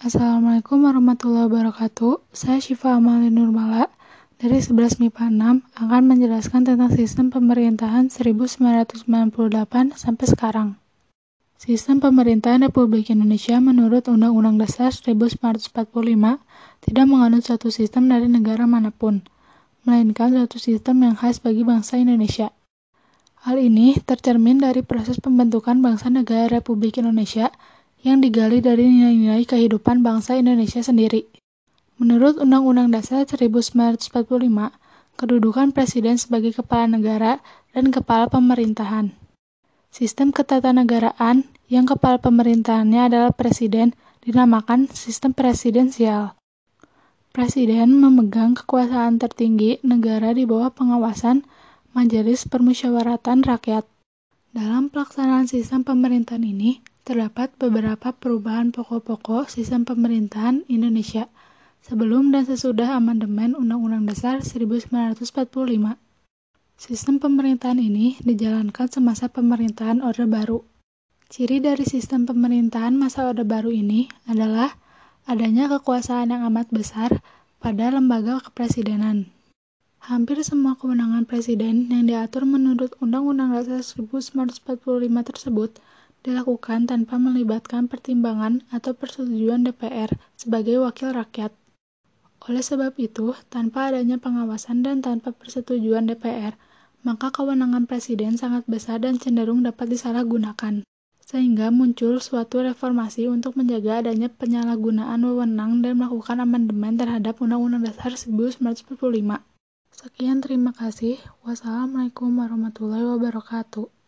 Assalamualaikum warahmatullahi wabarakatuh. Saya Syifa Amali Nurmala dari 11 MIPA 6 akan menjelaskan tentang sistem pemerintahan 1998 sampai sekarang. Sistem pemerintahan Republik Indonesia menurut Undang-Undang Dasar 1945 tidak menganut suatu sistem dari negara mana pun, melainkan suatu sistem yang khas bagi bangsa Indonesia. Hal ini tercermin dari proses pembentukan bangsa negara Republik Indonesia yang digali dari nilai-nilai kehidupan bangsa Indonesia sendiri. Menurut Undang-Undang Dasar 1945, kedudukan presiden sebagai kepala negara dan kepala pemerintahan. Sistem ketatanegaraan yang kepala pemerintahannya adalah presiden dinamakan sistem presidensial. Presiden memegang kekuasaan tertinggi negara di bawah pengawasan Majelis Permusyawaratan Rakyat. Dalam pelaksanaan sistem pemerintahan ini, terdapat beberapa perubahan pokok-pokok sistem pemerintahan Indonesia sebelum dan sesudah amandemen Undang-Undang Dasar 1945. Sistem pemerintahan ini dijalankan semasa pemerintahan Orde Baru. Ciri dari sistem pemerintahan masa Orde Baru ini adalah adanya kekuasaan yang amat besar pada lembaga kepresidenan. Hampir semua kewenangan presiden yang diatur menurut Undang-Undang Dasar 1945 tersebut dilakukan tanpa melibatkan pertimbangan atau persetujuan DPR sebagai wakil rakyat. Oleh sebab itu, tanpa adanya pengawasan dan tanpa persetujuan DPR, maka kewenangan presiden sangat besar dan cenderung dapat disalahgunakan. Sehingga muncul suatu reformasi untuk menjaga adanya penyalahgunaan wewenang dan melakukan amandemen terhadap Undang-Undang Dasar 1945. Sekian terima kasih. Wassalamualaikum warahmatullahi wabarakatuh.